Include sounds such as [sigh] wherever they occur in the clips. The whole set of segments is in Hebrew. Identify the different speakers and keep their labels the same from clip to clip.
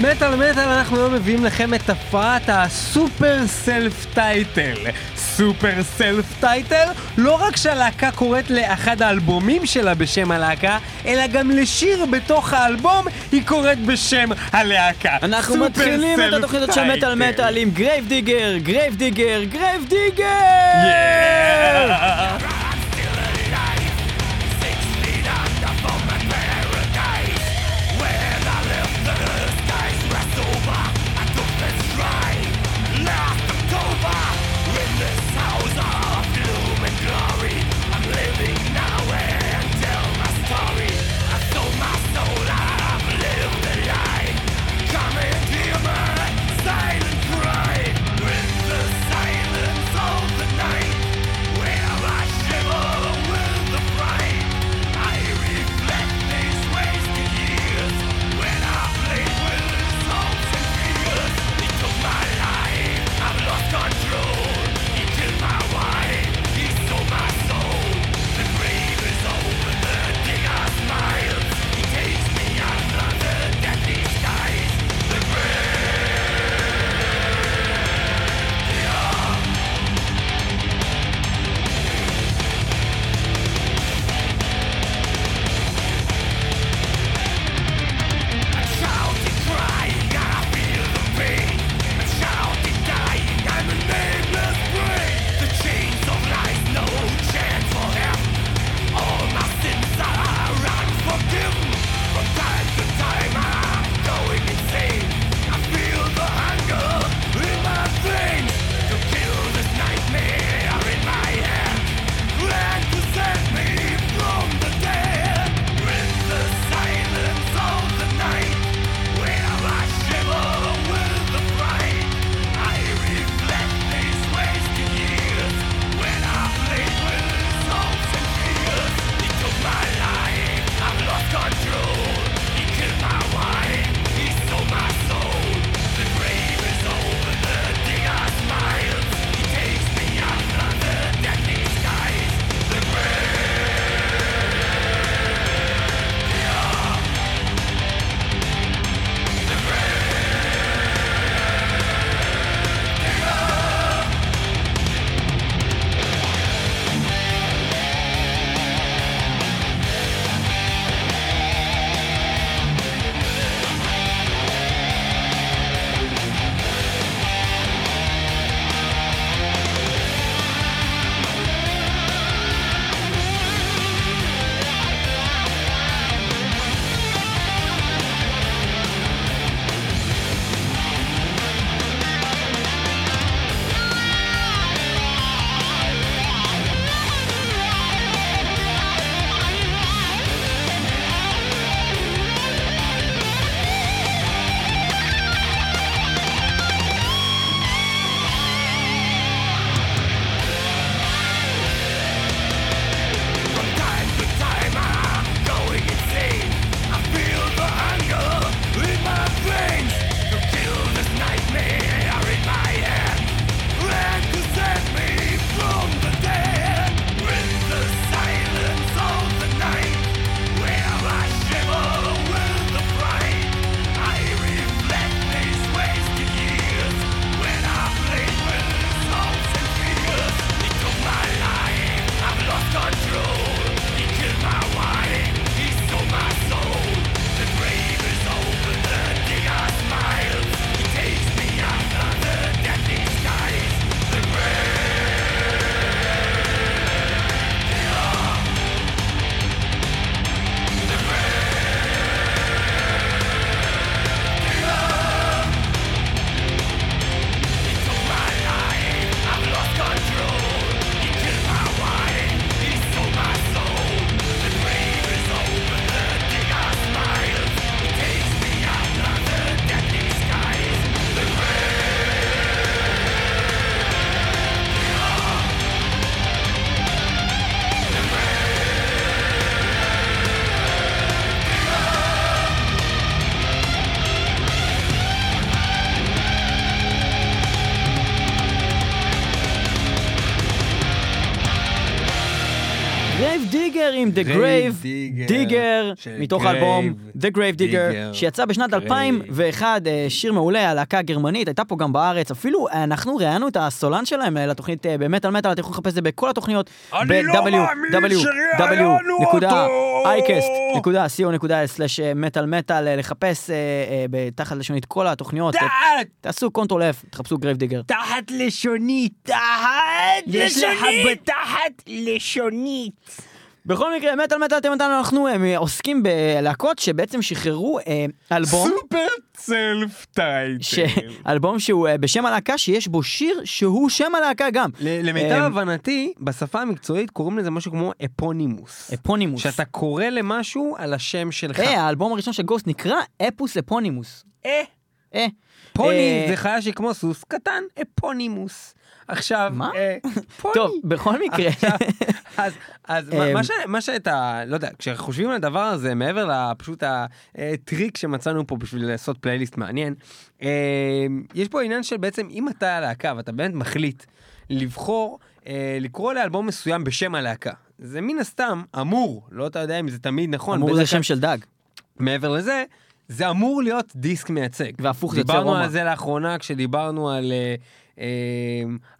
Speaker 1: מטאל מטאל אנחנו היום מביאים לכם את הפרעת הסופר self title. סופר self title? לא רק שהלהקה קוראת לאחד האלבומים שלה בשם הלהקה, אלא גם לשיר בתוך האלבום היא קוראת בשם הלהקה.
Speaker 2: אנחנו מתחילים את התוכנית של מטאל. מטאל עם גרייב דיגר, גרייב דיגר, גרייב דיגר!
Speaker 1: Yeah.
Speaker 2: עם The
Speaker 3: Grave
Speaker 2: Grave
Speaker 3: Digger
Speaker 2: מתוך
Speaker 3: Grave
Speaker 2: האלבום The Grave Digger,
Speaker 3: Digger.
Speaker 2: שיצא בשנת
Speaker 3: Grave.
Speaker 2: 2001, אה, שיר מעולה, הלהקה הגרמנית, הייתה פה גם בארץ, אפילו אה, אנחנו ראיינו את הסולן שלהם אה, לתוכנית אה, במטאל מטאל, אתם יכולים לחפש את זה בכל התוכניות.
Speaker 3: אני לא מאמין שראיינו אותו!
Speaker 2: www.iCO.il/מטאל מטאל, אה, לחפש אה, אה, בתחת לשונית כל התוכניות, אה,
Speaker 3: תחת,
Speaker 2: תעשו קונטרול F, תחפשו גרייב דיגר.
Speaker 3: תחת תחת לשונית, תחת לשונית.
Speaker 2: בכל מקרה, מטאל מטאל אתם איתנו, אנחנו אה, עוסקים בלהקות שבעצם שחררו אה, אלבום.
Speaker 3: סופר סלף טייטל.
Speaker 2: שאלבום שהוא אה, בשם הלהקה שיש בו שיר שהוא שם הלהקה גם.
Speaker 3: למיטב הבנתי, בשפה המקצועית קוראים לזה משהו כמו אפונימוס.
Speaker 2: אפונימוס.
Speaker 3: שאתה קורא למשהו על השם שלך.
Speaker 2: האלבום הראשון של גוסט נקרא אפוס אפונימוס.
Speaker 3: אה,
Speaker 2: אה.
Speaker 3: פוני
Speaker 2: אה,
Speaker 3: זה חיה שהיא כמו סוס קטן, אפונימוס. עכשיו,
Speaker 2: מה?
Speaker 3: אה, פוני.
Speaker 2: טוב, בכל מקרה,
Speaker 3: אז, אז מה- מה ש- מה שאתה, לא יודע, כשחושבים על הדבר הזה, מעבר לפשוט הטריק שמצאנו פה בשביל לעשות פלייליסט מעניין, אה, יש פה עניין של בעצם, אם אתה הלהקה ואתה באמת מחליט לבחור אה, לקרוא לאלבום מסוים בשם הלהקה, זה מן הסתם אמור, לא אתה יודע אם זה תמיד נכון,
Speaker 2: אמור זה שם של דג.
Speaker 3: מעבר לזה, זה אמור להיות דיסק מייצג.
Speaker 2: והפוך זה יוצא
Speaker 3: דיברנו
Speaker 2: רומא.
Speaker 3: על זה לאחרונה כשדיברנו על אה, אה,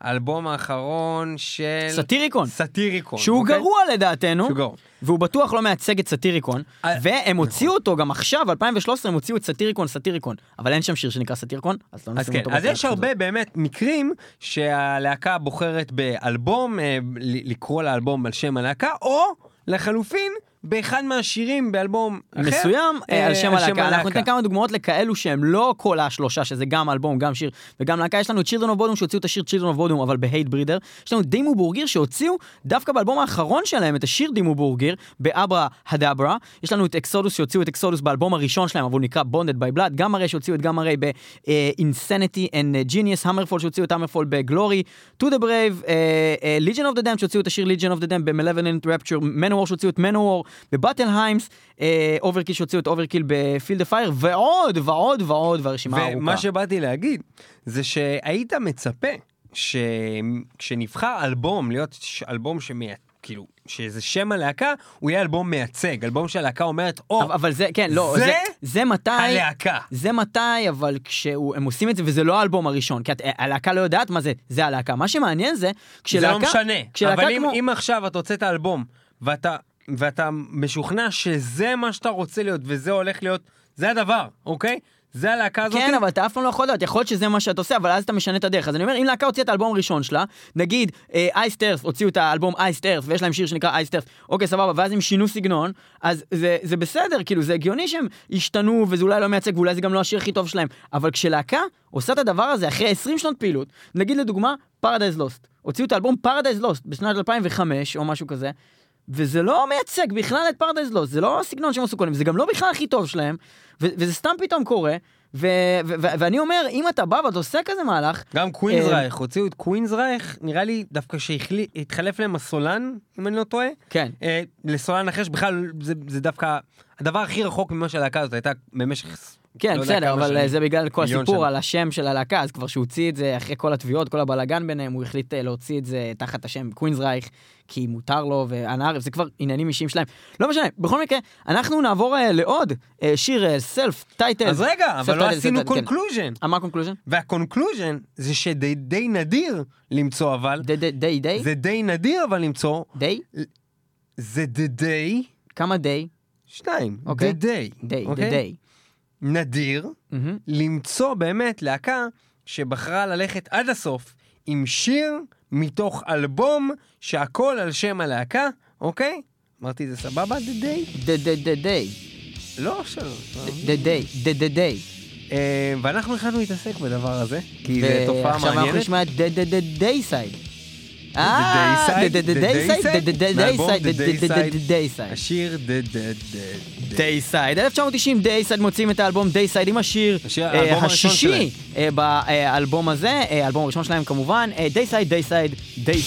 Speaker 3: האלבום האחרון של...
Speaker 2: סאטיריקון.
Speaker 3: סאטיריקון.
Speaker 2: שהוא
Speaker 3: אוקיי?
Speaker 2: גרוע לדעתנו,
Speaker 3: שהוא גרוע.
Speaker 2: והוא בטוח לא מייצג את סאטיריקון,
Speaker 3: אה,
Speaker 2: והם הוציאו אותו גם עכשיו, 2013, הם הוציאו את סאטיריקון סאטיריקון, אבל אין שם שיר שנקרא סאטיריקון, אז לא נשים
Speaker 3: כן,
Speaker 2: אותו
Speaker 3: אז יש. הרבה באמת מקרים שהלהקה בוחרת באלבום, אה, לקרוא לאלבום על שם הלהקה, או לחלופין, באחד מהשירים באלבום אחר.
Speaker 2: מסוים אה,
Speaker 3: אה,
Speaker 2: על שם הלהקה. אנחנו. ניתן כמה דוגמאות לכאלו שהם לא כל השלושה, שזה גם אלבום, גם שיר וגם להקה. יש לנו את Children of Bodom שהוציאו את השיר Children of Bodom, אבל בהייט ברידר. יש לנו דימו בורגיר שהוציאו דווקא באלבום האחרון שלהם את השיר דימו בורגיר, באברה הדברה. יש לנו את אקסודוס שהוציאו את אקסודוס באלבום הראשון שלהם, אבל הוא נקרא Bonded by Blood. גם הרי שהוציאו את גם הרי ב-Insanity and Genius, המרפול שהוציאו את המרפול בגלורי, To the Brave, אה, אה, Legion of the Dam שהוציאו את השיר Legion of the Dam ב-Malevolent Rapture, Manowar שהוציאו את Manowar, בבטל היימס, אוברקיל שהוציאו את אוברקיל בפילד הפייר, ועוד ועוד ועוד, והרשימה ארוכה.
Speaker 3: ומה שבאתי להגיד, זה שהיית מצפה שכשנבחר אלבום, להיות אלבום שמי... כאילו, שזה שם הלהקה, הוא יהיה אלבום מייצג, אלבום שהלהקה אומרת, או,
Speaker 2: אבל, אבל זה, כן, לא,
Speaker 3: זה
Speaker 2: זה, זה מתי,
Speaker 3: הלהקה.
Speaker 2: זה מתי, אבל כשהם עושים את זה, וזה לא האלבום הראשון, כי את, הלהקה לא יודעת מה זה, זה הלהקה. מה שמעניין זה,
Speaker 3: זה
Speaker 2: כשלהקה,
Speaker 3: לא משנה, אבל אם,
Speaker 2: כמו...
Speaker 3: אם עכשיו אתה הוצאת אלבום, ואתה, ואתה משוכנע שזה מה שאתה רוצה להיות, וזה הולך להיות, זה הדבר, אוקיי? זה הלהקה הזאת.
Speaker 2: כן, אבל אתה אף פעם לא יכול לדעת, יכול להיות שזה מה שאתה עושה, אבל אז אתה משנה את הדרך. אז אני אומר, אם להקה הוציאה את האלבום הראשון שלה, נגיד אייסט ארף הוציאו את האלבום אייסט ארף, ויש להם שיר שנקרא אייסט ארף, אוקיי, סבבה, ואז הם שינו סגנון, אז זה, זה בסדר, כאילו, זה הגיוני שהם השתנו, וזה אולי לא מייצג, ואולי זה גם לא השיר הכי טוב שלהם, אבל כשלהקה עושה את הדבר הזה אחרי 20 שנות פעילות, נגיד לדוגמה, פרדייז לוסט, הוציאו את האלבום פרדייז לוסט בשנת 2005, או משהו כזה, וזה לא מייצג בכלל את פרדייז לוסט, זה לא הסגנון שהם עשו קודם, זה גם לא בכלל הכי טוב שלהם, ו- וזה סתם פתאום קורה, ו- ו- ו- ואני אומר, אם אתה בא ואתה עושה כזה מהלך,
Speaker 3: גם קווינסרייך, הוציאו את קווינסרייך, נראה לי דווקא שהתחלף להם הסולן, אם אני לא טועה.
Speaker 2: כן,
Speaker 3: אה, לסולן אחר שבכלל זה, זה דווקא הדבר הכי רחוק ממה שהלהקה הזאת הייתה במשך...
Speaker 2: כן,
Speaker 3: לא
Speaker 2: בסדר, אבל
Speaker 3: שנים.
Speaker 2: זה בגלל כל הסיפור
Speaker 3: שנים.
Speaker 2: על השם של הלהקה, אז כבר שהוא הוציא את זה אחרי כל התביעות, כל הבלאגן ביניהם, הוא החליט אה, להוציא את זה תחת השם קווינסרייך, כי מותר לו, ואנה ערף, זה כבר עניינים אישיים שלהם. לא משנה, בכל מקרה, אנחנו נעבור אה, לעוד אה, שיר self title.
Speaker 3: אז רגע, אבל לא עשינו conclusion.
Speaker 2: מה ה
Speaker 3: conclusion? וה conclusion זה שדי די נדיר למצוא אבל,
Speaker 2: די, די, די, די?
Speaker 3: זה די נדיר אבל למצוא,
Speaker 2: די?
Speaker 3: זה די די,
Speaker 2: כמה די?
Speaker 3: שניים,
Speaker 2: אוקיי.
Speaker 3: די די,
Speaker 2: די, די,
Speaker 3: אוקיי?
Speaker 2: די.
Speaker 3: נדיר
Speaker 2: מהמם.
Speaker 3: למצוא באמת להקה שבחרה ללכת עד הסוף עם שיר מתוך אלבום שהכל על שם הלהקה, אוקיי? אמרתי זה סבבה? די די?
Speaker 2: די, די, די, די.
Speaker 3: לא שלא.
Speaker 2: די, די, די, די, די.
Speaker 3: אה, ואנחנו החלטנו להתעסק בדבר הזה, כי זו תופעה
Speaker 2: ועכשיו אנחנו
Speaker 3: מעניינת.
Speaker 2: נשמע את די, די סייד.
Speaker 3: Day Side,
Speaker 2: די, די, די,
Speaker 3: The
Speaker 2: די
Speaker 3: Day
Speaker 2: סייד, די, די, די, די
Speaker 3: מהאלבום
Speaker 2: סייד,
Speaker 3: The
Speaker 2: די, די,
Speaker 3: Day
Speaker 2: די, די,
Speaker 3: Side.
Speaker 2: די סייד.
Speaker 3: השיר די די די די.
Speaker 2: דיי סייד. 1990 דיי סייד מוציאים את האלבום דיי סייד עם השיר אה, השישי אה, באלבום הזה, אה, האלבום הראשון שלהם כמובן, דיי סייד, דיי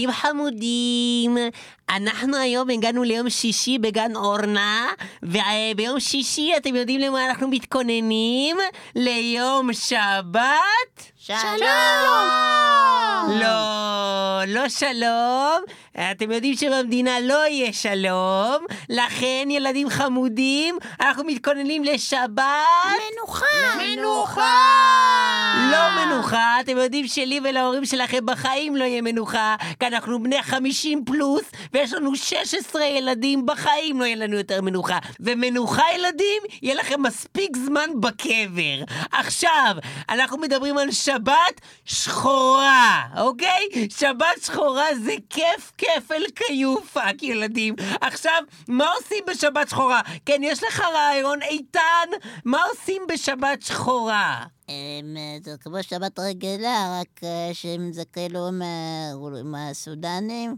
Speaker 4: ילדים חמודים, אנחנו היום הגענו ליום שישי בגן אורנה, וביום שישי אתם יודעים למה אנחנו מתכוננים? ליום שבת?
Speaker 1: שלום!
Speaker 4: לא, לא שלום. אתם יודעים שבמדינה לא יהיה שלום, לכן ילדים חמודים, אנחנו מתכוננים לשבת.
Speaker 1: מנוחה!
Speaker 4: מנוחה! מנוחה, אתם יודעים שלי ולהורים שלכם בחיים לא יהיה מנוחה, כי אנחנו בני 50 פלוס, ויש לנו 16 ילדים, בחיים לא יהיה לנו יותר מנוחה. ומנוחה ילדים, יהיה לכם מספיק זמן בקבר. עכשיו, אנחנו מדברים על שבת שחורה, אוקיי? שבת שחורה זה כיף אל כיופק, ילדים. עכשיו, מה עושים בשבת שחורה? כן, יש לך רעיון איתן? מה עושים בשבת שחורה?
Speaker 1: אמ, זה כמו שבת רגילה, רק אה, שהם זה כאילו מה- מהסודנים.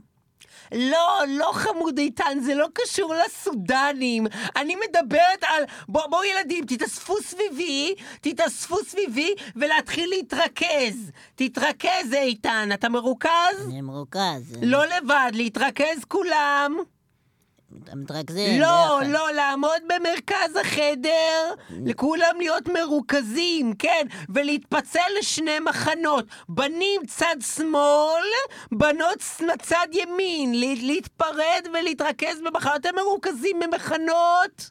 Speaker 4: לא, לא חמוד איתן, זה לא קשור לסודנים. אני מדברת על... בוא, בואו ילדים, תתאספו סביבי, תתאספו סביבי ולהתחיל להתרכז. תתרכז איתן, אתה מרוכז?
Speaker 1: אני מרוכז.
Speaker 4: לא לבד, להתרכז כולם.
Speaker 1: מתרכזים.
Speaker 4: לא,
Speaker 1: ביחד.
Speaker 4: לא, לעמוד במרכז החדר, לכולם להיות מרוכזים, כן, ולהתפצל לשני מחנות, בנים צד שמאל, בנות צד ימין, לה- להתפרד ולהתרכז במחנות, אתם מרוכזים במחנות?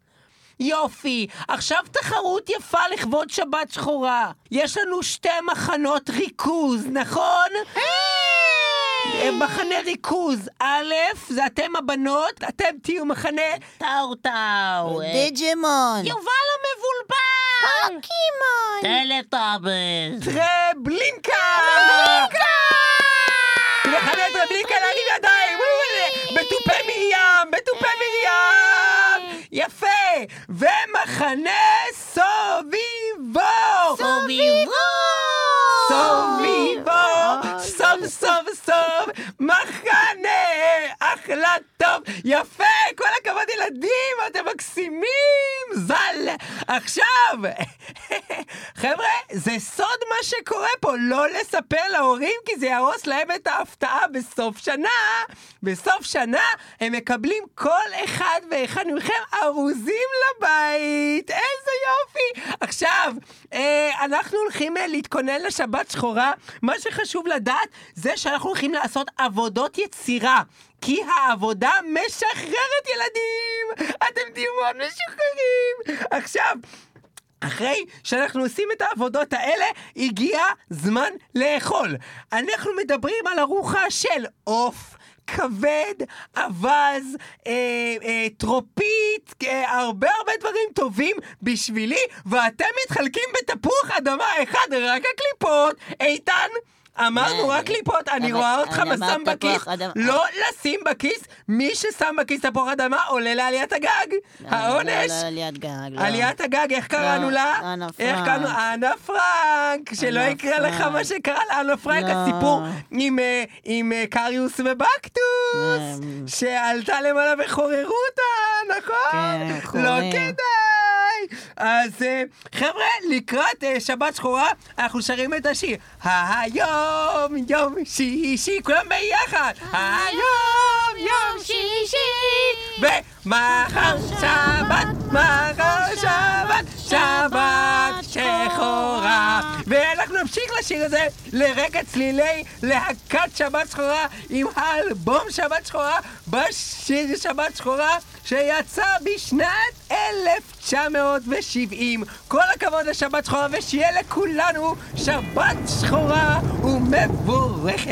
Speaker 4: יופי, עכשיו תחרות יפה לכבוד שבת שחורה. יש לנו שתי מחנות ריכוז, נכון? אה, מחנה ריכוז, א', זה אתם הבנות, אתם תהיו מחנה טאו טאו. אה,
Speaker 1: דיג'ימון!
Speaker 4: יובל המבולבל!
Speaker 1: פוקימון!
Speaker 4: טלטאבלס! טרבלינקה! מחנה טרבלינקה להרים ידיים! בתופי מרים! בתופי מרים! יפה! ומחנה סוביבו!
Speaker 1: סוביבו!
Speaker 4: מחנה! אחלה טוב! יפה! כל הכבוד ילדים! אתם מקסימים! ז"ל! עכשיו! [laughs] חבר'ה, זה סוד מה שקורה פה, לא לספר להורים כי זה יהרוס להם את ההפתעה בסוף שנה. בסוף שנה הם מקבלים כל אחד ואחד מכם ארוזים לבית. איזה יופי! עכשיו, אה, אנחנו הולכים אה, להתכונן לשבת שחורה. מה שחשוב לדעת זה שאנחנו הולכים לעשות עבודות יצירה. כי העבודה משחררת ילדים! אתם תהיו מאוד משוחררים! עכשיו, אחרי שאנחנו עושים את העבודות האלה, הגיע זמן לאכול. אנחנו מדברים על ארוחה של עוף. כבד, אווז, אה, אה, טרופית, אה, הרבה הרבה דברים טובים בשבילי, ואתם מתחלקים בתפוח אדמה אחד, רק הקליפות. איתן, אמרנו
Speaker 1: מה?
Speaker 4: רק קליפות, אני רואה אותך
Speaker 1: אני
Speaker 4: מה
Speaker 1: אמרת
Speaker 4: שם בכיס. לא לשים בכיס, מי ששם בכיס תפוח אדמה עולה לעליית הגג. העונש.
Speaker 1: לא, לא, עליית גג, לא.
Speaker 4: עליית הגג, איך קראנו
Speaker 1: לא,
Speaker 4: לה?
Speaker 1: אנה פרנק.
Speaker 4: קראנו? אנה פרנק! שלא יקרה לך. מה שקרה לאנה פרנק,
Speaker 1: לא.
Speaker 4: הסיפור עם, אה, אה, קריוס ובקטוס,
Speaker 1: אמ.
Speaker 4: שעלתה למעלה וחוררו אותה, נכון?
Speaker 1: כן,
Speaker 4: לא. כדאי! אז אה, חבר'ה, לקראת אה, שבת שחורה, אנחנו שרים את השיר. היום יום שישי, כולם ביחד! היום יום שישי! ומחר שבת, מחר שבת, שבת שחורה. ואנחנו נמשיך לשיר הזה לרקע צלילי להקת שבת שחורה עם האלבום שבת שחורה בשיר שבת שחורה שיצא בשנת 1970. כל הכבוד לשבת שחורה ושיהיה לכולנו שבת שחורה ומבורכת.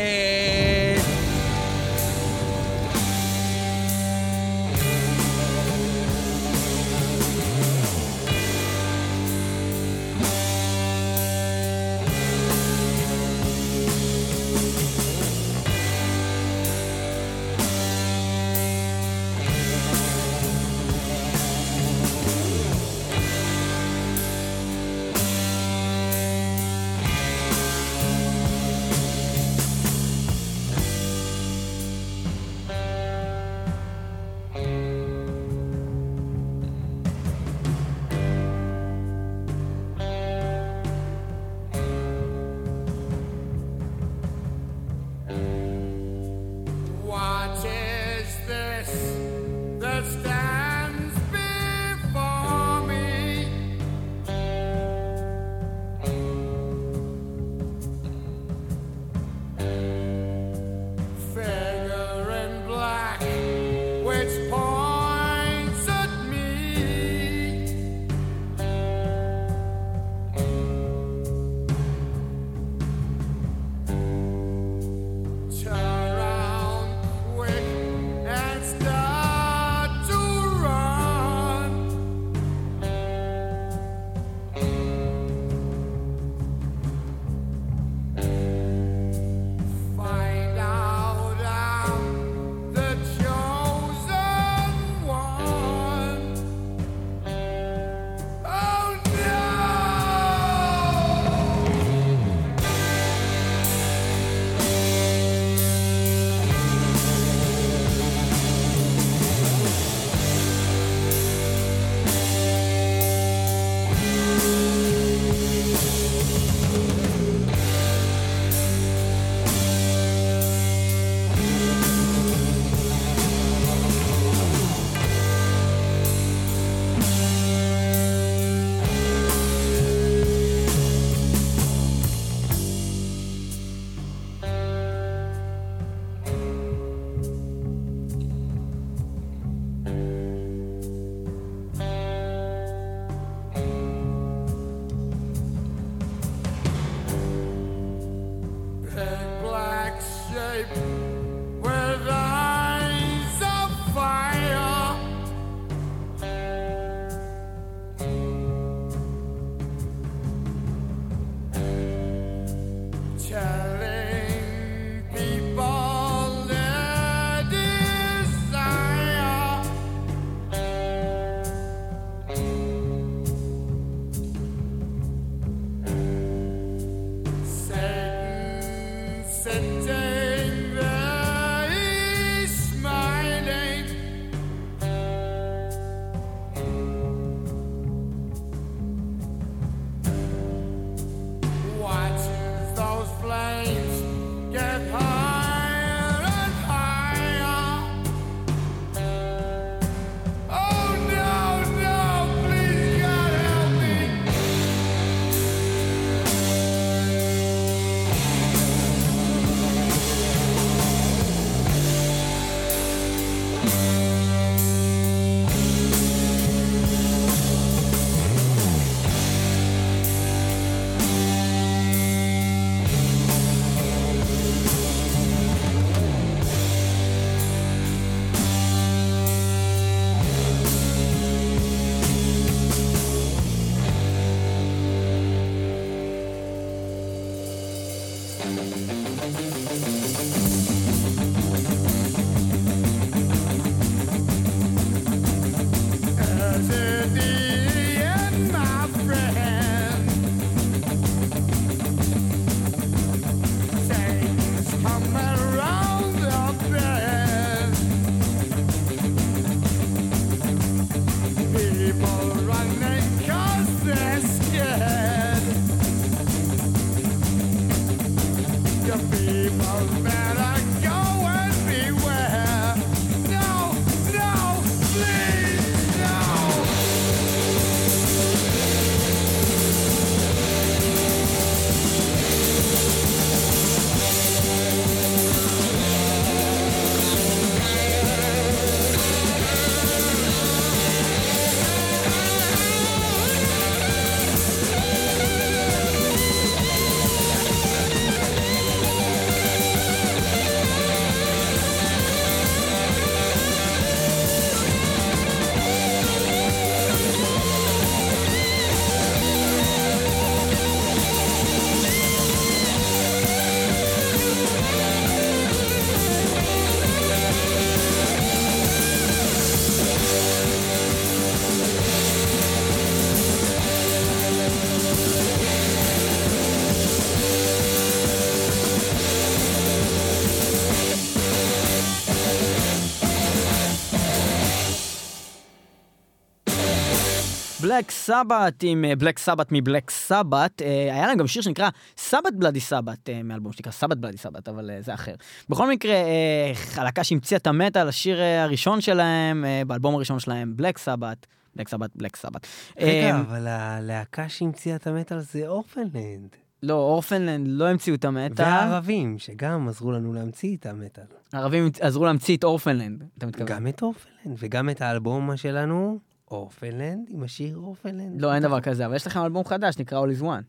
Speaker 2: בלק סבת עם בלק סבת מבלק סבת, היה להם גם שיר שנקרא סבת בלאדי סבת, מאלבום שנקרא סבת בלאדי סבת, אבל אה, זה אחר. בכל מקרה, אה, הלהקה שהמציאה את המטאל, השיר אה, הראשון שלהם, באלבום הראשון שלהם, בלק סבת, בלק סבת, בלק סבת.
Speaker 3: רגע, אבל הלהקה שהמציאה את המטאל זה אורפנלנד.
Speaker 2: לא, אורפנלנד לא המציאו את המטאל.
Speaker 3: והערבים, שגם עזרו לנו להמציא את המטאל.
Speaker 2: הערבים עזרו להמציא את אורפנלנד, אתה מתכוון?
Speaker 3: גם את אורפנלנד, וגם את האלבום שלנו, אורפנלנד, עם השיר אורפנלנד.
Speaker 2: לא, אין דבר כזה, אבל יש לכם אלבום חדש, נקרא All is One.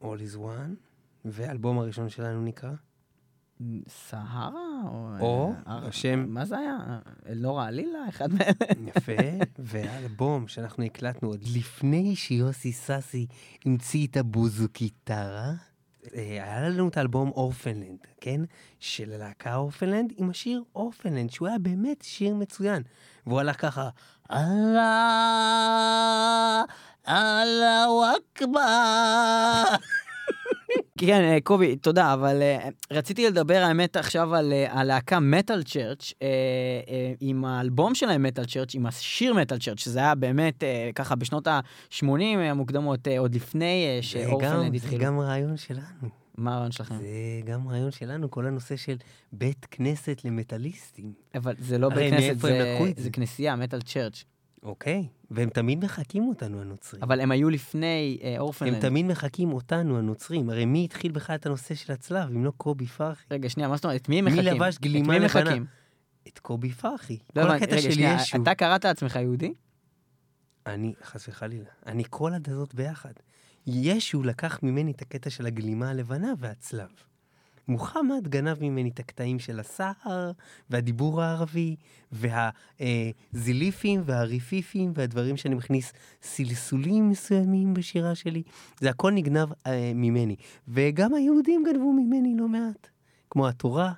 Speaker 3: All is One, והאלבום הראשון שלנו נקרא?
Speaker 2: סהרה? או...
Speaker 3: או,
Speaker 2: אה,
Speaker 3: השם-
Speaker 2: מה זה היה? אלנורה עלילה? אחד מאלה?
Speaker 3: יפה, והאלבום שאנחנו הקלטנו עוד לפני שיוסי סאסי המציא את הבוזוקיטרה, אה, היה לנו את האלבום אורפנלנד, כן? של הלהקה אורפנלנד עם השיר אורפנלנד, שהוא היה באמת שיר מצוין. והוא הלך ככה, אללה, אללהו אכבר.
Speaker 2: כן, אה, קובי, תודה, אבל אה, רציתי לדבר האמת עכשיו על אה, הלהקה מטאל צ'רץ', עם האלבום שלהם מטאל צ'רץ', עם השיר מטאל צ'רץ', שזה היה באמת ככה בשנות ה-80 המוקדמות, עוד לפני שאורפנלנד
Speaker 3: גם- זה
Speaker 2: התחילו.
Speaker 3: גם רעיון שלנו.
Speaker 2: מה הרעיון שלכם?
Speaker 3: זה גם רעיון שלנו, כל הנושא של בית כנסת למטאליסטים.
Speaker 2: אבל זה לא בית כנסת,
Speaker 3: הם
Speaker 2: זה-
Speaker 3: זה?
Speaker 2: זה כנסייה, מטאל צ'רץ'.
Speaker 3: אוקיי, והם תמיד מחקים אותנו, הנוצרים.
Speaker 2: אבל הם היו לפני אה,
Speaker 3: הם
Speaker 2: אורפנלנד.
Speaker 3: תמיד מחקים אותנו, הנוצרים. הרי מי התחיל בכלל את הנושא של הצלב, אם לא קובי פרחי?
Speaker 2: רגע, שנייה, מה זאת אומרת? את מי הם
Speaker 3: מי
Speaker 2: מחכים?
Speaker 3: לבש גלימה
Speaker 2: את מי הם
Speaker 3: לבנה?
Speaker 2: מחכים?
Speaker 3: את קובי פרחי.
Speaker 2: לא
Speaker 3: כל הקטע של ישו.
Speaker 2: אתה קראת לעצמך יהודי?
Speaker 3: אני, חס וחלילה, אני כל הדתות ביחד. ישו לקח ממני את הקטע של הגלימה הלבנה והצלב. מוחמד גנב ממני את הקטעים של הסהר, והדיבור הערבי, והזיליפים, והריפיפים, והדברים שאני מכניס סלסולים מסוימים בשירה שלי. זה הכל נגנב אה, ממני. וגם היהודים גנבו ממני לא מעט. כמו התורה,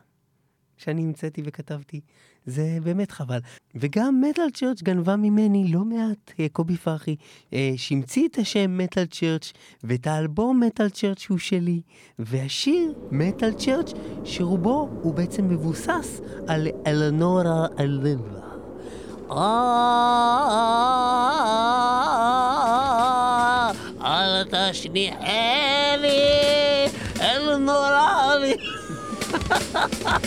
Speaker 3: שאני המצאתי וכתבתי. זה באמת חבל. וגם מטאל צ'רץ' גנבה ממני לא מעט, אה, קובי פרחי, אה, שהמציא את השם מטאל צ'רץ', ואת האלבום מטאל צ'רץ' הוא שלי, והשיר מטאל צ'רץ', שרובו הוא בעצם מבוסס על אלנורה אלנבה.
Speaker 1: אל תשניחני אל נורא לי. [laughs]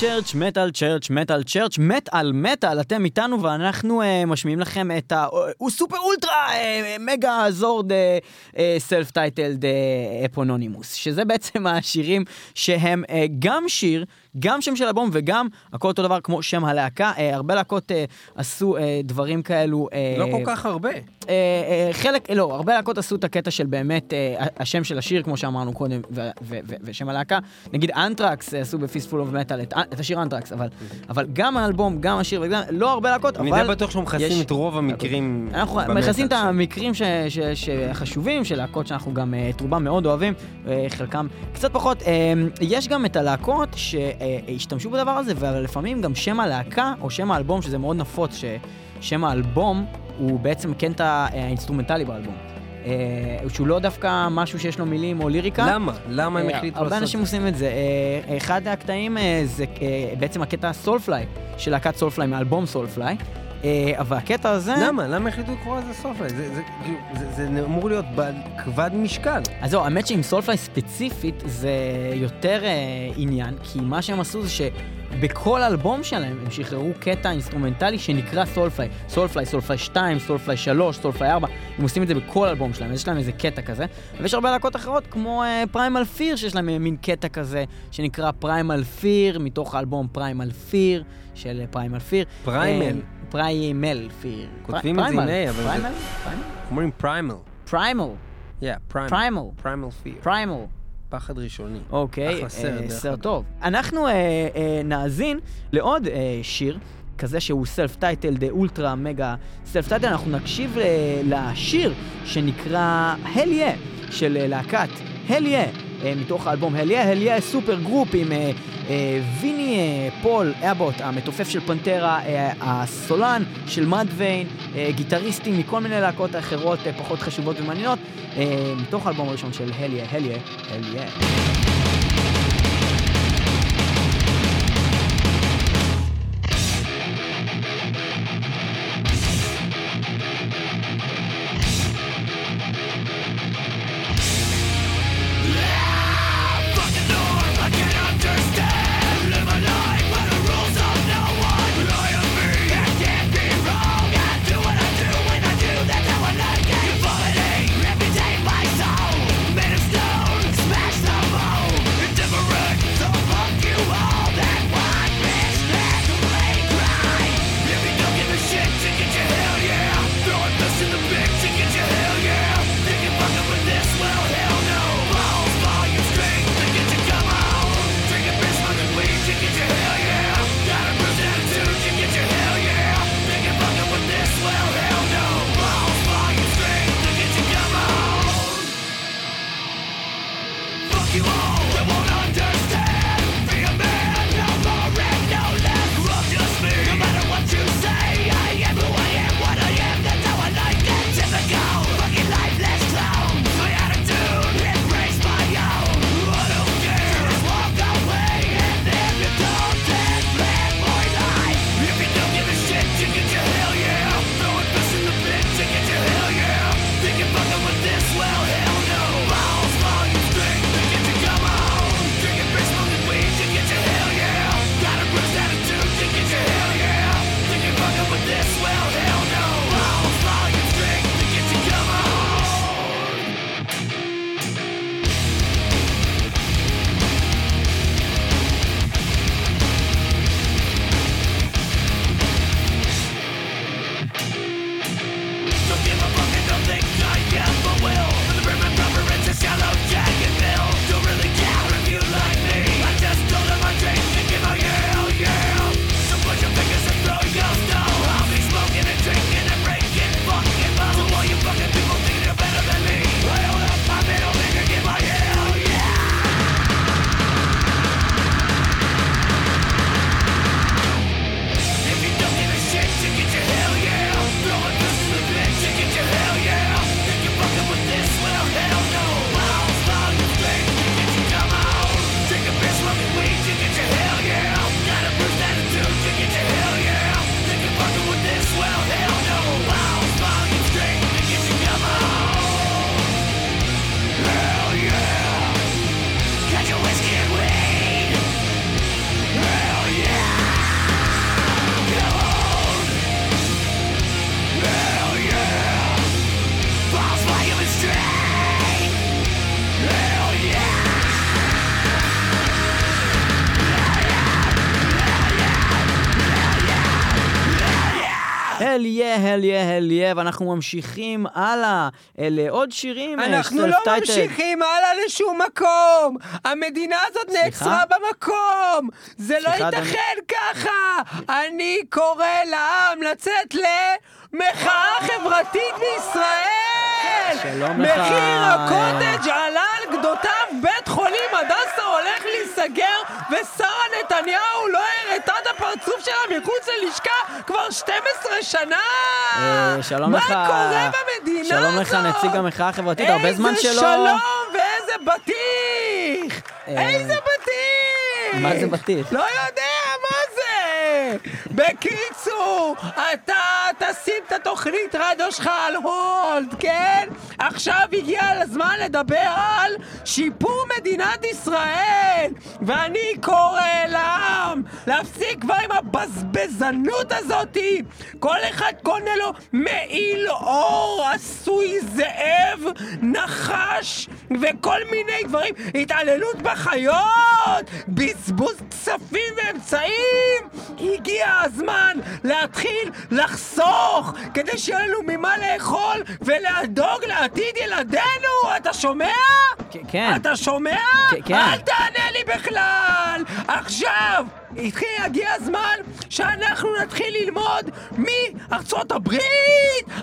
Speaker 5: Church, Metal Church, Metal Church,
Speaker 2: מטאל מטאל, אתם איתנו ואנחנו uh, משמיעים לכם את ה... הוא סופר אולטרה uh, מגה זורד self titled eponymous, שזה בעצם השירים שהם uh, גם שיר, גם שם של אלבום וגם הכל אותו דבר כמו שם הלהקה. Uh, הרבה להקות uh, עשו uh, דברים כאלו. Uh,
Speaker 3: לא כל כך הרבה.
Speaker 2: אה, אה, חלק, לא, הרבה להקות עשו את הקטע של באמת אה, השם של השיר, כמו שאמרנו קודם, ו- ו- ו- ושם הלהקה. נגיד אנטרקס אה, עשו ב Fistful of Metal את את השיר אנטרקס, אבל, אבל גם האלבום, גם השיר וגם, לא הרבה להקות,
Speaker 3: אני
Speaker 2: אבל...
Speaker 3: די בטוח שאנחנו מכסים את רוב המקרים.
Speaker 2: אנחנו מכסים את. המקרים ש- ש- שחשובים, של להקות שאנחנו גם אה, את רובם מאוד אוהבים, אה, חלקם קצת פחות. אה, יש גם את הלהקות שהשתמשו בדבר הזה, ולפעמים גם שם הלהקה או שם האלבום, שזה מאוד נפוץ, ששם האלבום הוא בעצם הקטע אה, האינסטרומנטלי באלבום. אה, שהוא לא דווקא משהו שיש לו מילים או ליריקה.
Speaker 3: למה? למה הם
Speaker 2: אה,
Speaker 3: החליטו
Speaker 2: הרבה
Speaker 3: לעשות
Speaker 2: אנשים
Speaker 3: את זה?
Speaker 2: עושים את זה. אה, אחד הקטעים אה, זה אה, בעצם הקטע סולפליי, של להקת סולפליי, מאלבום סולפליי. אה, אבל הקטע הזה...
Speaker 3: למה? למה החליטו לקרוא לזה סולפליי? זה- זה- כאילו, זה- זה אמור להיות כבד משקל.
Speaker 2: אז זהו, האמת שעם סולפליי ספציפית זה יותר אה, עניין, כי מה שהם עשו זה שבכל אלבום שלהם הם שחררו קטע אינסטרומנטלי שנקרא סולפליי. סולפליי, סולפליי 2, סולפליי 3, סולפליי 4, הם עושים את זה בכל אלבום שלהם, אז יש להם איזה קטע כזה. ויש הרבה להקות אחרות, כמו Primal Fear, שיש להם אה, מין קטע כזה שנקרא Primal Fear, מתוך האלבום Primal Fear של Primal Fear.
Speaker 3: Primal.
Speaker 2: Primal Fear.
Speaker 3: כותבים את זה עם A, אבל זה-
Speaker 2: Primal?
Speaker 3: אומרים Primal.
Speaker 2: Primal.
Speaker 3: יא,
Speaker 2: Primal.
Speaker 3: Primal. Fear.
Speaker 2: Primal.
Speaker 3: פחד ראשוני.
Speaker 2: אוקיי,
Speaker 3: סרט,
Speaker 2: אה, סרט. טוב. אנחנו אה, אה, נאזין לעוד שיר, כזה שהוא self-titled, אולטרה מגה self-title, אנחנו נקשיב לשיר שנקרא Yeah של להקת. אה, מתוך האלבום Hell Yeah supergroup עם אה, אה, ויני אה, פול אבוט, המתופף של פנטרה, אה, הסולן של Mudvayne, אה, גיטריסטים מכל מיני להקות אחרות אה, פחות חשובות ומעניינות, אה, מתוך האלבום הראשון של Hell Yeah, Hell יא, הל יא, הל יא, ואנחנו ממשיכים הלאה לעוד שירים. אה,
Speaker 4: אנחנו לא
Speaker 2: self-titled.
Speaker 4: ממשיכים הלאה לשום מקום! המדינה הזאת? נעצרה במקום! זה לא
Speaker 2: סליחה, אדוני.
Speaker 4: ייתכן ככה! אני קורא לעם לצאת למחאה חברתית בישראל!
Speaker 2: שלום לך,
Speaker 4: מחיר הקוטג' עלה על גדותיו, בית חולים הדסה הולך להיסגר, ושרה נתניהו לא הראתה את הפרצוף שלה מחוץ ללשכה כבר 12 שנה!
Speaker 2: אה, שלום
Speaker 4: מה
Speaker 2: לך,
Speaker 4: קורה במדינה
Speaker 2: שלום לך,
Speaker 4: הזאת?
Speaker 2: נציג המחאה החברתית, הרבה זמן
Speaker 4: איזה
Speaker 2: שלא...
Speaker 4: שלום ואיזה בטיח!
Speaker 2: אה,
Speaker 4: איזה בטיח!
Speaker 2: מה זה בטיח?
Speaker 4: לא יודע, מה זה? בקיצור, אתה תשים את התוכנית רדיו שלך על הולד, כן? עכשיו הגיע הזמן לדבר על שיפור מדינת ישראל! ואני קורא לעם להפסיק כבר עם הבזבזנות הזאתי! כל אחד קונה לו מעיל אור עשוי זאב, נחש וכל מיני דברים, התעללות בחיות, בזבוז כספים ואמצעים! הגיע הזמן להתחיל לחסוך כדי שיהיה לנו ממה לאכול ולדאוג לעתיד ילדינו! אתה שומע?
Speaker 2: כן.
Speaker 4: אתה שומע?
Speaker 2: כן.
Speaker 4: אל תענה לי בכלל! עכשיו! התחיל להגיע הזמן שאנחנו נתחיל ללמוד מארצות הברית!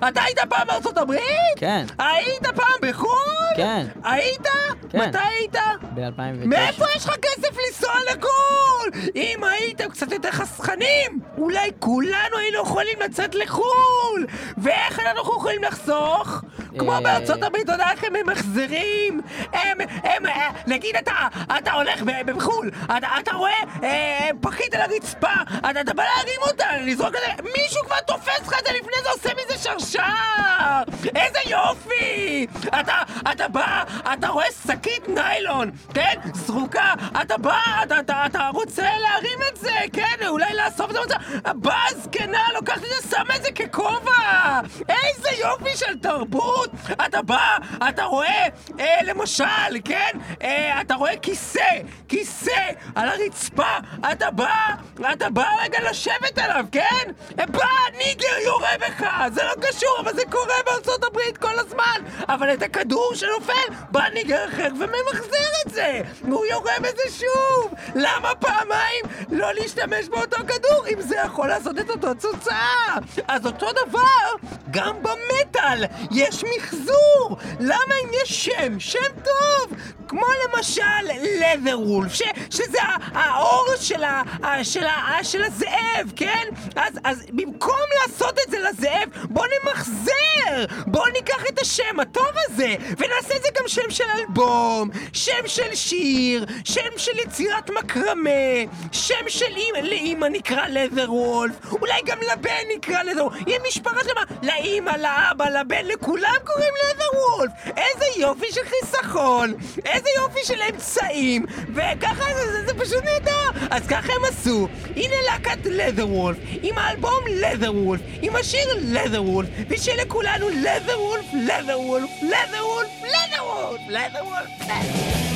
Speaker 4: אתה היית פעם בארצות הברית?
Speaker 2: כן.
Speaker 4: היית פעם בחו"ל?
Speaker 2: כן.
Speaker 4: היית?
Speaker 2: כן.
Speaker 4: מתי היית?
Speaker 2: ב-2009.
Speaker 4: מאיפה יש לך כסף לנסוע לחו"ל? אם הייתם קצת יותר חסכנים, אולי כולנו היינו יכולים לצאת לחו"ל! ואיך אנחנו יכולים לחסוך? כמו
Speaker 2: אה,
Speaker 4: בארצות הברית, אתה יודע איך הם ממחזרים? הם, הם, אה, נגיד אתה, אתה הולך בחו"ל, אתה, אתה רואה אה, פחית על הרצפה, אתה, אתה בא להרים אותה, לזרוק את זה, מישהו כבר תופס לך את זה לפני זה, עושה מזה שרשר! איזה יופי! אתה, אתה בא, אתה רואה שקית ניילון, כן? זרוקה, אתה בא, אתה, אתה, אתה רוצה להרים את זה, כן? אולי לאסוף את זה. באה הזקנה, לוקחת את זה, שמה את זה ככובע! איזה יופי של תרבות! אתה בא, אתה רואה, אה, למשל, כן? אה, אתה רואה כיסא, כיסא על הרצפה, אתה בא, אתה בא רגע לשבת עליו, כן? בא, ניגר יורה בך, זה לא קשור, אבל זה קורה בארצות הברית כל הזמן! אבל את הכדור שנופל, בא ניגר אחר וממחזר את זה! והוא יורה בזה שוב! למה פעמיים לא להשתמש באותו כדור אם זה יכול לעשות את אותו תוצאה? אז אותו דבר, גם במטאל יש מחזור! למה אם יש שם, שם טוב? כמו למשל wolf, ש, שזה האור של, ה, של, ה, של הזאב, כן? אז, אז במקום לעשות את זה לזאב, בוא נמחזר! בוא ניקח את השם הטוב הזה, ונעשה את זה גם שם של אלבום, שם של שיר, שם של יצירת מקרמה, שם של אימא, לאימא נקרא wolf, אולי גם לבן נקרא wolf, יהיה משפחה שלמה, לאימא, לאבא, לבן, לכולם קוראים leather wolf! איזה יופי של חיסכון! איזה יופי של אמצעים! וככה זה, זה, זה פשוט נהדר! אז ככה הם עשו. הנה להקת leather wolf, עם האלבום leather wolf, עם השיר leather wolf, ושיהיה לכולנו leather wolf, leather wolf, leather wolf, leather wolf, leather wolf, leather wolf.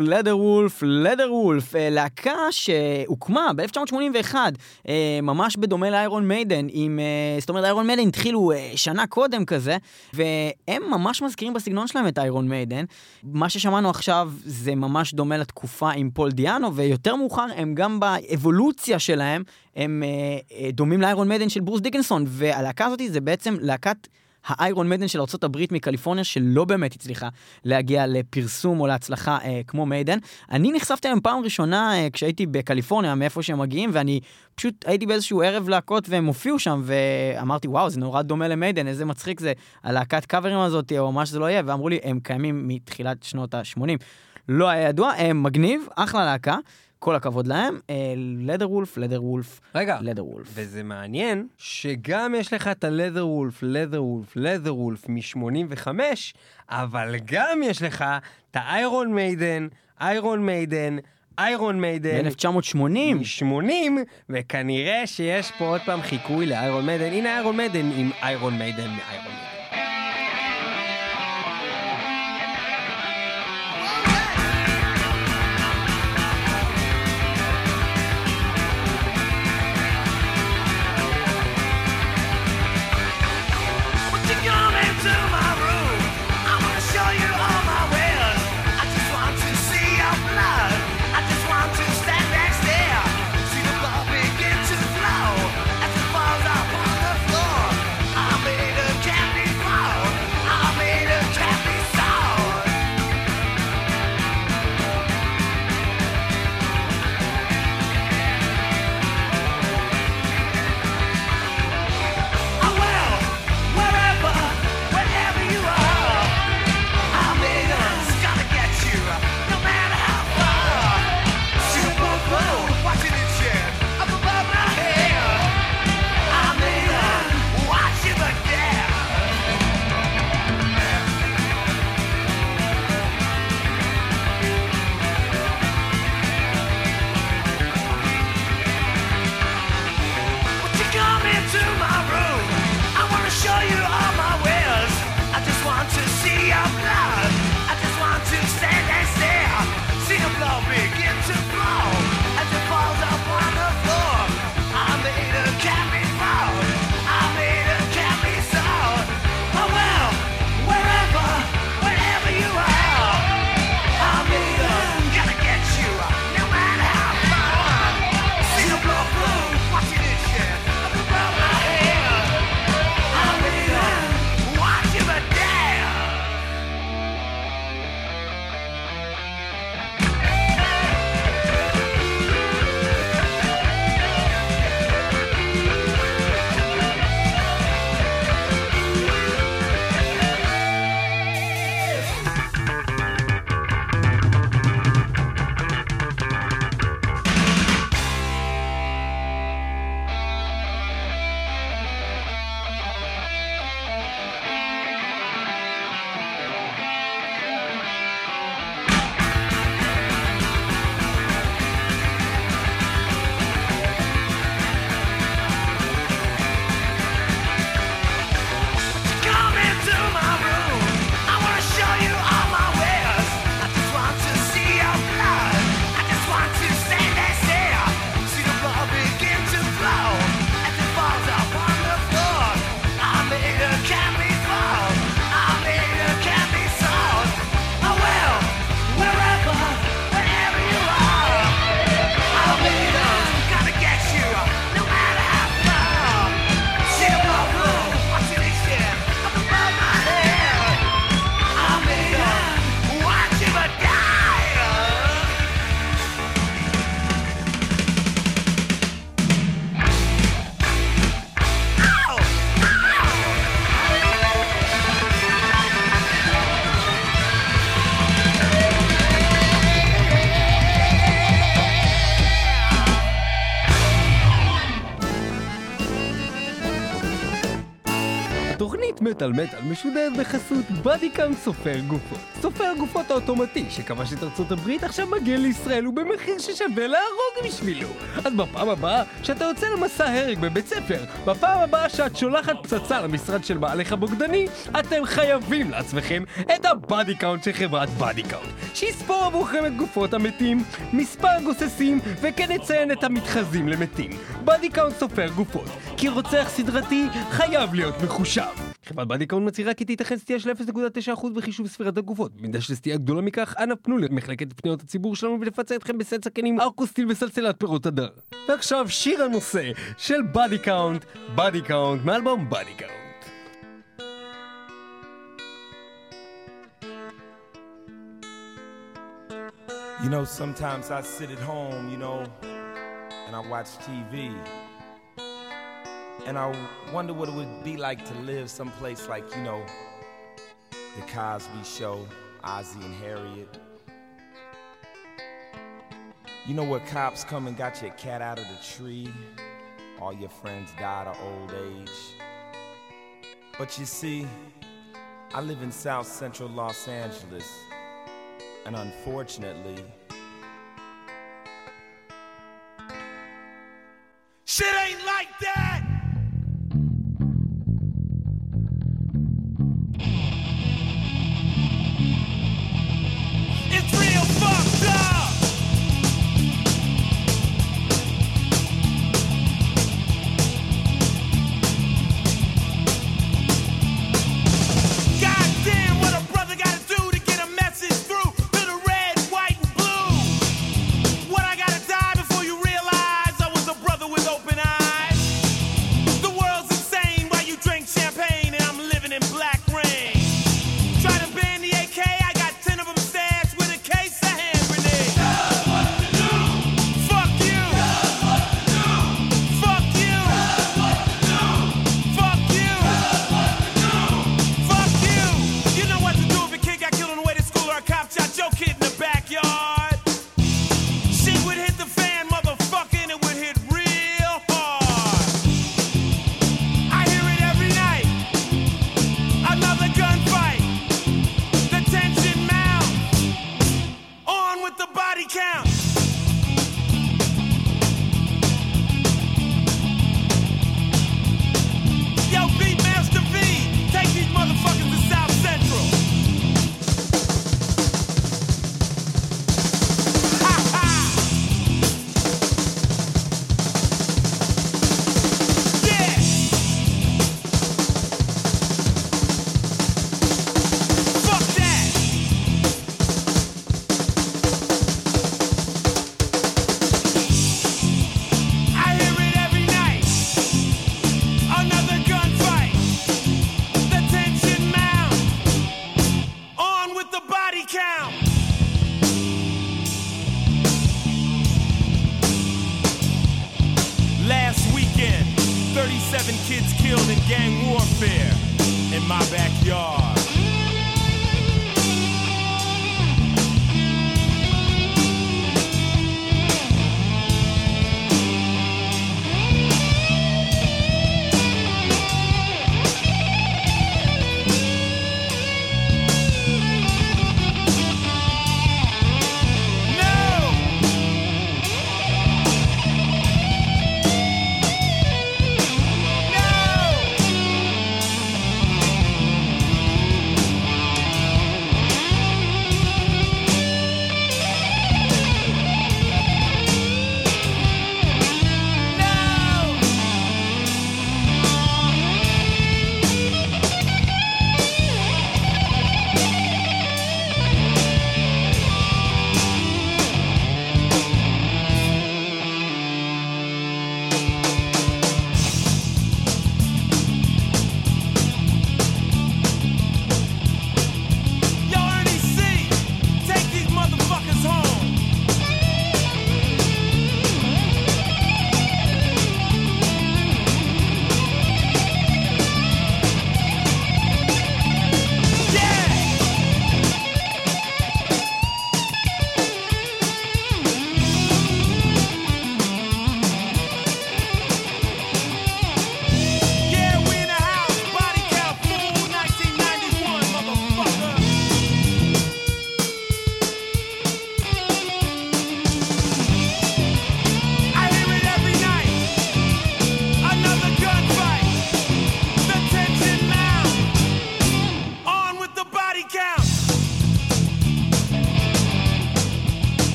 Speaker 2: Leatherwolf, Leatherwolf, אה, להקה שהוקמה ב-1981, אה, ממש בדומה ל Iron Maiden, עם, אה, זאת אומרת Iron Maiden התחילו שנה קודם כזה, והם ממש מזכירים בסגנון שלהם את Iron Maiden. מה ששמענו עכשיו זה ממש דומה לתקופה עם פול דיאנו, ויותר מאוחר הם גם באבולוציה שלהם, הם דומים ל Iron Maiden של ברוס דיקנסון, והלהקה הזאת זה בעצם להקת... ה Iron Maiden של ארה"ב מקליפורניה, שלא באמת הצליחה להגיע לפרסום או להצלחה אה, כמו מיידן. אני נחשפתי להם פעם ראשונה אה, כשהייתי בקליפורניה, מאיפה שהם מגיעים, ואני פשוט הייתי באיזשהו ערב להקות והם הופיעו שם, ואמרתי, וואו, זה נורא דומה למיידן, איזה מצחיק זה, הלהקת קאברים הזאת, או מה שזה לא יהיה, ואמרו לי, הם קיימים מתחילת שנות ה-80. לא היה ידוע, הם מגניב, אחלה להקה. כל הכבוד להם, לדר וולף, לדר וולף,
Speaker 3: רגע,
Speaker 2: לדר וולף.
Speaker 3: וזה מעניין שגם יש לך את הלדר וולף, לדר וולף, לדר וולף מ-85, אבל גם יש לך את ה Iron Maiden, Iron Maiden, Iron Maiden.
Speaker 2: ב-1980.
Speaker 3: מ-80, וכנראה שיש פה עוד פעם חיקוי ל Iron Maiden. הנה Iron Maiden עם
Speaker 1: Iron Maiden מ Iron Maiden.
Speaker 3: מטאל מטאל משודר בחסות Body Count סופר גופות. סופר גופות האוטומטי שכבש את ארצות הברית עכשיו מגיע לישראל ובמחיר ששווה להרוג בשבילו. אז בפעם הבאה שאתה יוצא למסע הרג בבית ספר, בפעם הבאה שאת שולחת פצצה למשרד של בעלך הבוגדני, אתם חייבים לעצמכם את ה Body Count של חברת Body Count, שיספור עבורכם את גופות המתים, מספר גוססים, וכן יציין את המתחזים למתים. Body Count סופר גופות, כי רוצח סדרתי חייב להיות מחושב. חברת Body Count מצהירה כי תיתכן סטייה של 0.9% בחישוב ספירת הגופות. במידה של סטייה גדולה מכך, אנא פנו למחלקת פניות הציבור שלנו ונפצה אתכם בסט סכינים Arcosteel וסלסלת פירות הדר. ועכשיו שיר הנושא של Body Count, Body Count, מאלבום Body Count.
Speaker 6: You know, sometimes I sit at home, you know, and I watch TV. And I wonder what it would be like to live someplace like, you know, The Cosby Show, Ozzie and Harriet. You know where cops come and got your cat out of the tree? All your friends died of old age. But you see, I live in South Central Los Angeles. And unfortunately,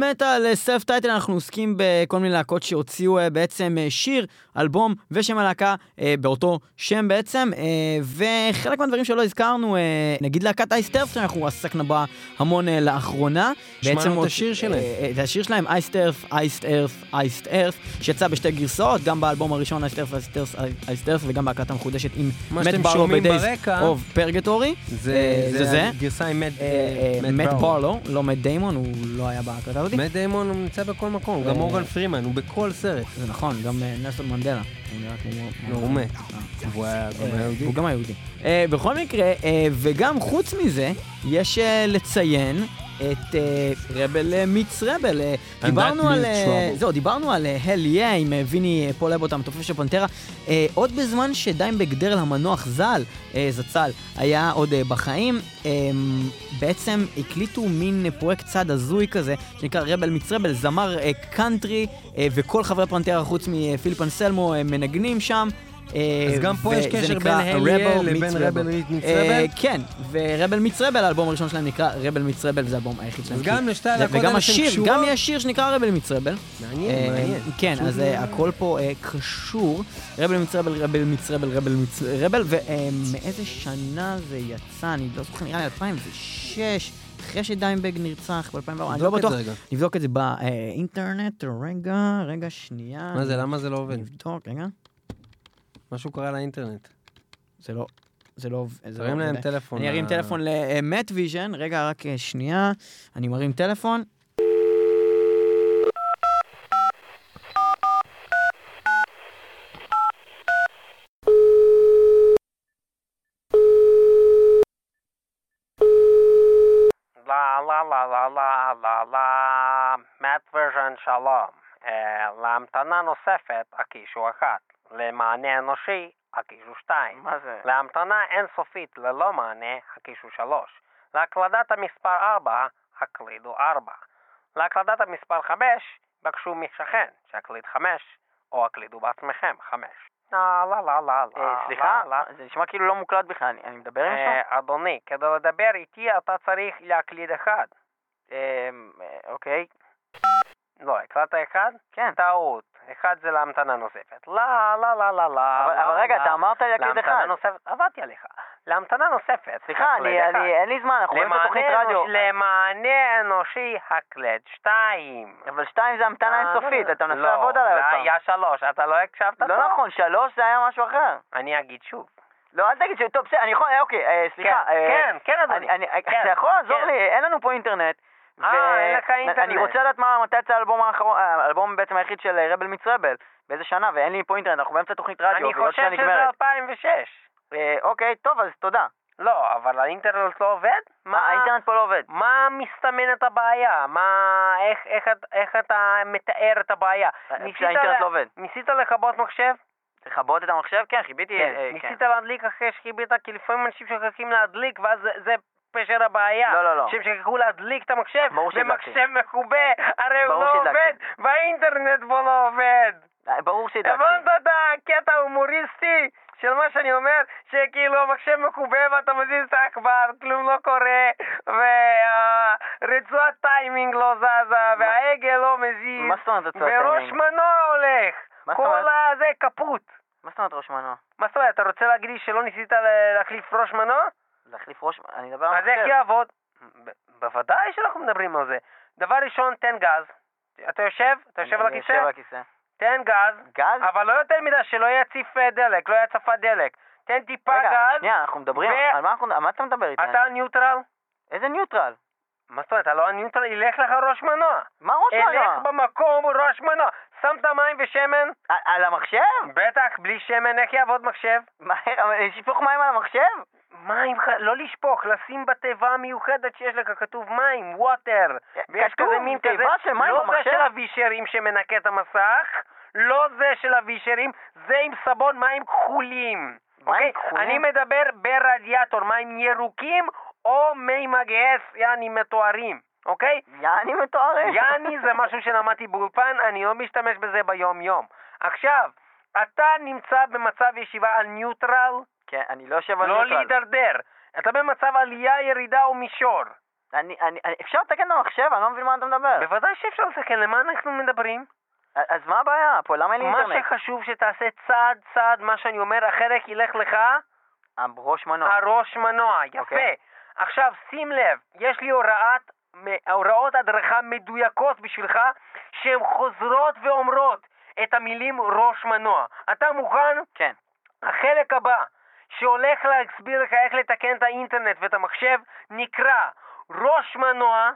Speaker 2: מטאל סלף טייטל אנחנו עוסקים בכל מיני להקות שהוציאו אה, בעצם אה, שיר, אלבום ושם הלהקה אה, באותו שם בעצם, וחלק מהדברים שלא הזכרנו, נגיד להקת אייסטרף שאנחנו עסקנו בה המון לאחרונה.
Speaker 3: שמענו את השיר שלהם.
Speaker 2: את השיר שלהם, אייסטרף, אייסטרף, אייסטרף, שיצא בשתי גרסאות, גם באלבום הראשון אייסטרף, אייסטרף, אייסטרף, וגם בהקלטה המחודשת עם מת ברלו
Speaker 3: ברקע,
Speaker 2: of פרגטורי.
Speaker 3: זה
Speaker 2: זה.
Speaker 3: הגרסה עם מת
Speaker 2: מת ברלו, לא מת דיימון, הוא לא היה בהקלטה הזאת.
Speaker 3: מת דיימון הוא נמצא בכל מקום, גם
Speaker 2: אה,
Speaker 3: מורגן פרימן, הוא בכל סרט.
Speaker 2: זה נכון, גם אה, נלסון מנדלה. הוא
Speaker 3: מת.
Speaker 2: אה.
Speaker 3: היה יהודי.
Speaker 2: הוא גם היהודי. אה, בכל מקרה, וגם חוץ מזה, יש לציין את אה, Rebel אה, Meets Rebel. אה, דיברנו על... זהו, דיברנו על Hell Yeah עם ויני פול אבוט המתופף של פנטרה. עוד בזמן שדיימבג דארל המנוח ז"ל, זצ"ל, היה עוד בחיים, אה, בעצם הקליטו מין פרויקט צד הזוי כזה, שנקרא Rebel Meets Rebel, זמר קאנטרי, וכל חברי פנטרה חוץ מפיליפ אנסלמו מנגנים שם. אה,
Speaker 3: אז גם פה יש קשר בין Hell
Speaker 2: Yeah
Speaker 3: לבין
Speaker 2: Rebel.
Speaker 3: Meets
Speaker 2: אה,
Speaker 3: Rebel?
Speaker 2: כן, ו Rebel Meets Rebel, האלבום הראשון שלהם נקרא Rebel Meets Rebel, זה האלבום היחיד שלהם.
Speaker 3: אז גם לשתי הלהקות
Speaker 2: וגם
Speaker 3: האלה
Speaker 2: גם
Speaker 3: קשורות?
Speaker 2: יש שיר שנקרא Rebel Meets Rebel.
Speaker 3: מעניין,
Speaker 2: אה,
Speaker 3: מעניין.
Speaker 2: כן, אז אה. הכל פה אה, קשור. Rebel Meets Rebel, Rebel Meets Rebel, Rebel Meets Rebel, ומאיזה שנה זה יצא? אני לא זוכר, נראה לי 2006. אחרי שדיימבג נרצח ב-2004, אני לא בטוח. נבדוק את זה באינטרנט, רגע, רגע, שנייה.
Speaker 3: מה זה, למה זה לא עובד?
Speaker 2: נבדוק, רגע.
Speaker 3: משהו קרה לאינטרנט.
Speaker 2: זה לא, זה לא. זה לא
Speaker 3: תרים להם. טלפון.
Speaker 2: אני ארים
Speaker 3: ל-
Speaker 2: טלפון לנטוויז'ן, רגע, רק אה, שנייה, אני מרים טלפון.
Speaker 4: לה לה לה לה לה לה לה מאט ורז'ן שלום. אה, להמתנה נוספת הקישו אחת. למענה אנושי הקישו שתיים.
Speaker 2: מה זה?
Speaker 4: להמתנה אינסופית ללא מענה הקישו שלוש. להקלדת המספר ארבע הקלידו ארבע. להקלדת המספר חמש בקשו משכן שיקליד חמש או הקלידו בעצמכם חמש. לה לה לה לה לה
Speaker 2: אה, סליחה,
Speaker 4: לה, לה.
Speaker 2: זה נשמע כאילו לא מוקלט בכלל, אני- מדבר עם
Speaker 4: אה,
Speaker 2: מישהו?
Speaker 4: אדוני, כדי לדבר איתי אתה צריך להקליד אחד.
Speaker 2: אה, אוקיי.
Speaker 4: לא, הקלטת אחד?
Speaker 2: כן.
Speaker 4: טעות. אחד זה להמתנה נוספת. לא, לא, לא, לא, לא.
Speaker 2: אבל
Speaker 4: לא,
Speaker 2: רגע,
Speaker 4: לא.
Speaker 2: אתה אמרת להקליד
Speaker 4: להמתנה
Speaker 2: אחד.
Speaker 4: נוספת, עבדתי עליך. להמתנה נוספת.
Speaker 2: סליחה, אין לי זמן, אנחנו באמצע
Speaker 4: למענה
Speaker 2: תוכנית
Speaker 4: אנוש-
Speaker 2: רדיו.
Speaker 4: למענה אנושי הקלד שתיים.
Speaker 2: אבל שתיים זה המתנה
Speaker 4: אה,
Speaker 2: אינסופית,
Speaker 4: לא,
Speaker 2: אתה מנסה
Speaker 4: לא,
Speaker 2: לעבוד עליי עוד
Speaker 4: זה
Speaker 2: פעם.
Speaker 4: היה שלוש, אתה לא הקשבת
Speaker 2: לא? נכון, שלוש זה היה משהו אחר.
Speaker 4: אני אגיד שוב.
Speaker 2: לא, אל תגיד ש... טוב, בסדר, אני יכול... אה, אוקיי, אה, סליחה.
Speaker 4: כן, כן, כן, אדוני. כן,
Speaker 2: אתה יכול לעזור
Speaker 4: כן.
Speaker 2: לי? אין לנו פה אינטרנט.
Speaker 4: אה, אין לך אינטרנט.
Speaker 2: אני רוצה לדעת מה- מתי יצא האלבום האחרון, אה, האלבום בעצם היחיד של אה, רבל מיץ רבל. באיזה שנה, ואין לי פה אינטרנט, אנחנו באמצע תוכנית רדיו,
Speaker 4: אני
Speaker 2: עוד
Speaker 4: חושב שזה
Speaker 2: נגמרת.
Speaker 4: 2006.
Speaker 2: אה, אוקיי, טוב, אז תודה.
Speaker 4: לא, אבל האינטרנט לא עובד?
Speaker 2: מה, האינטרנט פה לא עובד.
Speaker 4: מה מסתמנת הבעיה? מה... איך, איך, את- איך אתה מתאר את הבעיה?
Speaker 2: אה,
Speaker 4: ל-
Speaker 2: לא עובד.
Speaker 4: ניסית לכבות מחשב?
Speaker 2: לכבות את המחשב? כן, חיביתי...
Speaker 4: כן.
Speaker 2: אה,
Speaker 4: ניסית להדליק אחרי שחיבית? כי לפעמים אנשים שוכחים להדליק, ואז זה, זה פשר הבעיה.
Speaker 2: לא, לא, לא.
Speaker 4: שהם שכחו להדליק את המחשב,
Speaker 2: ברור שהדלקתי.
Speaker 4: ומחשב מכובה, הרי הוא לא. עובד, והאינטרנט בו לא עובד.
Speaker 2: אה, ברור שהדלקתי.
Speaker 4: הבנת את הקטע ההומוריסטי של מה שאני אומר? שכאילו המחשב מקובה ואתה מזיז את העכבר, כלום לא קורה, והרצועת טיימינג לא זזה, וההגה לא מזיז,
Speaker 2: מה זאת אומרת רצועת
Speaker 4: וראש
Speaker 2: טיימינג?
Speaker 4: מנוע הולך, כל? הזה כפות.
Speaker 2: מה זאת אומרת ראש מנוע?
Speaker 4: מה זאת אומרת, אתה רוצה להגיד לי שלא ניסית להחליף ראש מנוע?
Speaker 2: להחליף ראש... אני מדבר על
Speaker 4: אז איך. יעבוד? בוודאי שאנחנו מדברים על זה. דבר ראשון, תן גז. אתה יושב? אתה יושב על
Speaker 2: אני
Speaker 4: הכיסא?
Speaker 2: יושב על הכיסא.
Speaker 4: תן גז.
Speaker 2: גז?
Speaker 4: אבל לא יותר מדי, שלא יציף אה, דלק, לא יצפה דלק. תן טיפה
Speaker 2: רגע,
Speaker 4: גז,
Speaker 2: שנייה, אנחנו מדברים...
Speaker 4: ו-
Speaker 2: על מה אנחנו... על מה אתה מדבר איתי?
Speaker 4: אתה ניוטרל?
Speaker 2: איזה ניוטרל?
Speaker 4: מה זאת אומרת, אתה לא הניוטרל, ילך לך ראש מנוע.
Speaker 2: מה ראש מנוע?
Speaker 4: במקום ראש מנוע. שמת מים ושמן?
Speaker 2: על- המחשב?
Speaker 4: בטח, בלי שמן, איך יעבוד מחשב?
Speaker 2: מה, לשפוך מים על המחשב?
Speaker 4: מים, לא לשפוך, לשים בתיבה המיוחדת שיש לך, כתוב מים, ווטר. ויש
Speaker 2: כתוב
Speaker 4: כזה מין כזה,
Speaker 2: תיבה של מים
Speaker 4: לא זה
Speaker 2: במחשב?
Speaker 4: של הווישרים שמנקה את המסך, לא זה של הווישרים, זה עם סבון מים כחולים. אוקיי?
Speaker 2: כחולים?
Speaker 4: אני מדבר ברדיאטור, מים ירוקים או מי מגהץ, יעני מתוארים, אוקיי?
Speaker 2: יעני מתוארים.
Speaker 4: יעני זה משהו שלמדתי באולפן, אני לא משתמש בזה ביום יום. עכשיו, אתה נמצא במצב ישיבה על ניוטרל,
Speaker 2: כן, אני לא יושב על
Speaker 4: לא
Speaker 2: ניוטרל.
Speaker 4: להידרדר. אתה במצב עלייה, ירידה או מישור.
Speaker 2: אני, אני, אני- אפשר לתקן את המחשב? אני לא מבין מה אתה מדבר.
Speaker 7: בוודאי שאפשר לתקן, למה אנחנו מדברים?
Speaker 2: אז מה הבעיה פה? למה אין לי
Speaker 7: מה
Speaker 2: אינטרנט?
Speaker 7: שחשוב שתעשה צעד צעד מה שאני אומר, אחרת ילך לך
Speaker 2: ראש מנוע.
Speaker 7: הראש מנוע, יפה.
Speaker 2: אוקיי.
Speaker 7: עכשיו שים לב, יש לי הוראת, הוראות הדרכה מדויקות בשבילך שהן חוזרות ואומרות את המילים ראש מנוע. אתה מוכן?
Speaker 2: כן.
Speaker 7: החלק הבא שהולך להסביר לך איך לתקן את האינטרנט ואת המחשב נקרא ראש מנוע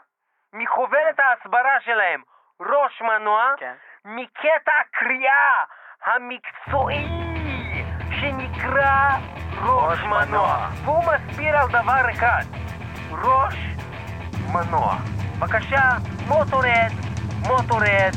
Speaker 7: מחוברת ההסברה שלהם ראש מנוע
Speaker 2: כן.
Speaker 7: מקטע הקריאה המקצועי שנקרא ראש מנוע והוא מסביר על דבר אחד ראש מנוע בבקשה מוטורד מוטורד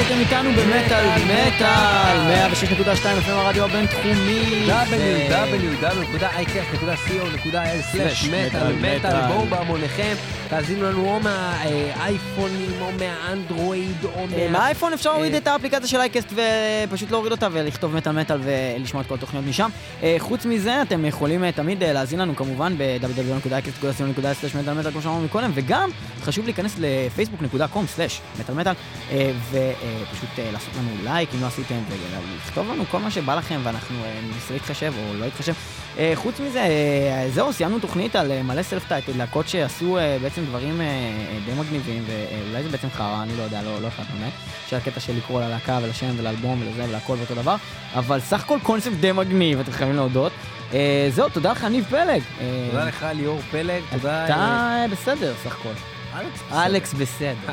Speaker 2: שהייתם איתנו במטאל מטאל 106.2 FM הרדיו הבינתחומי.
Speaker 3: www.icast.co.il/מטאל מטאל בואו בהמוניכם תאזינו לנו או מהאייפונים או מהאנדרואיד או
Speaker 2: אה,
Speaker 3: מה...
Speaker 2: מהאייפון אפשר להוריד
Speaker 3: אה,
Speaker 2: את האפליקציה של אייקסט ופשוט להוריד אותה ולכתוב מטאל מטאל ולשמוע את כל התוכניות משם. אה, חוץ מזה, אתם יכולים תמיד להאזין לנו כמובן ב-www.icast.co.il/מטאל מטאל כמו שאמרנו מקודם, וגם חשוב להיכנס לפייסבוק.com/מטאל מטאל ופשוט לעשות לנו לייק אם לא עשיתם ולכתוב לנו כל מה שבא לכם ואנחנו אה, ננסה להתחשב או לא להתחשב. אה, חוץ מזה, אה, זהו, סיימנו תוכנית על אה, מלא self-title, להקות שעשו אה, בעצם דברים אה, אה, די מגניבים, ואולי זה בעצם חרא, אני לא יודע, לא, לא החלטנו באמת, שהקטע של לקרוא ללהקה ולשם ולאלבום ולזה ולהכל ואותו דבר, אבל סך הכל קונספט די מגניב, אתם חייבים להודות. אה, זהו, תודה לך, ניב פלג. אה,
Speaker 3: תודה לך ליאור פלג, תודה...
Speaker 2: אתה אה, בסדר, סך הכל.
Speaker 3: אלכס
Speaker 2: אלכס בסדר.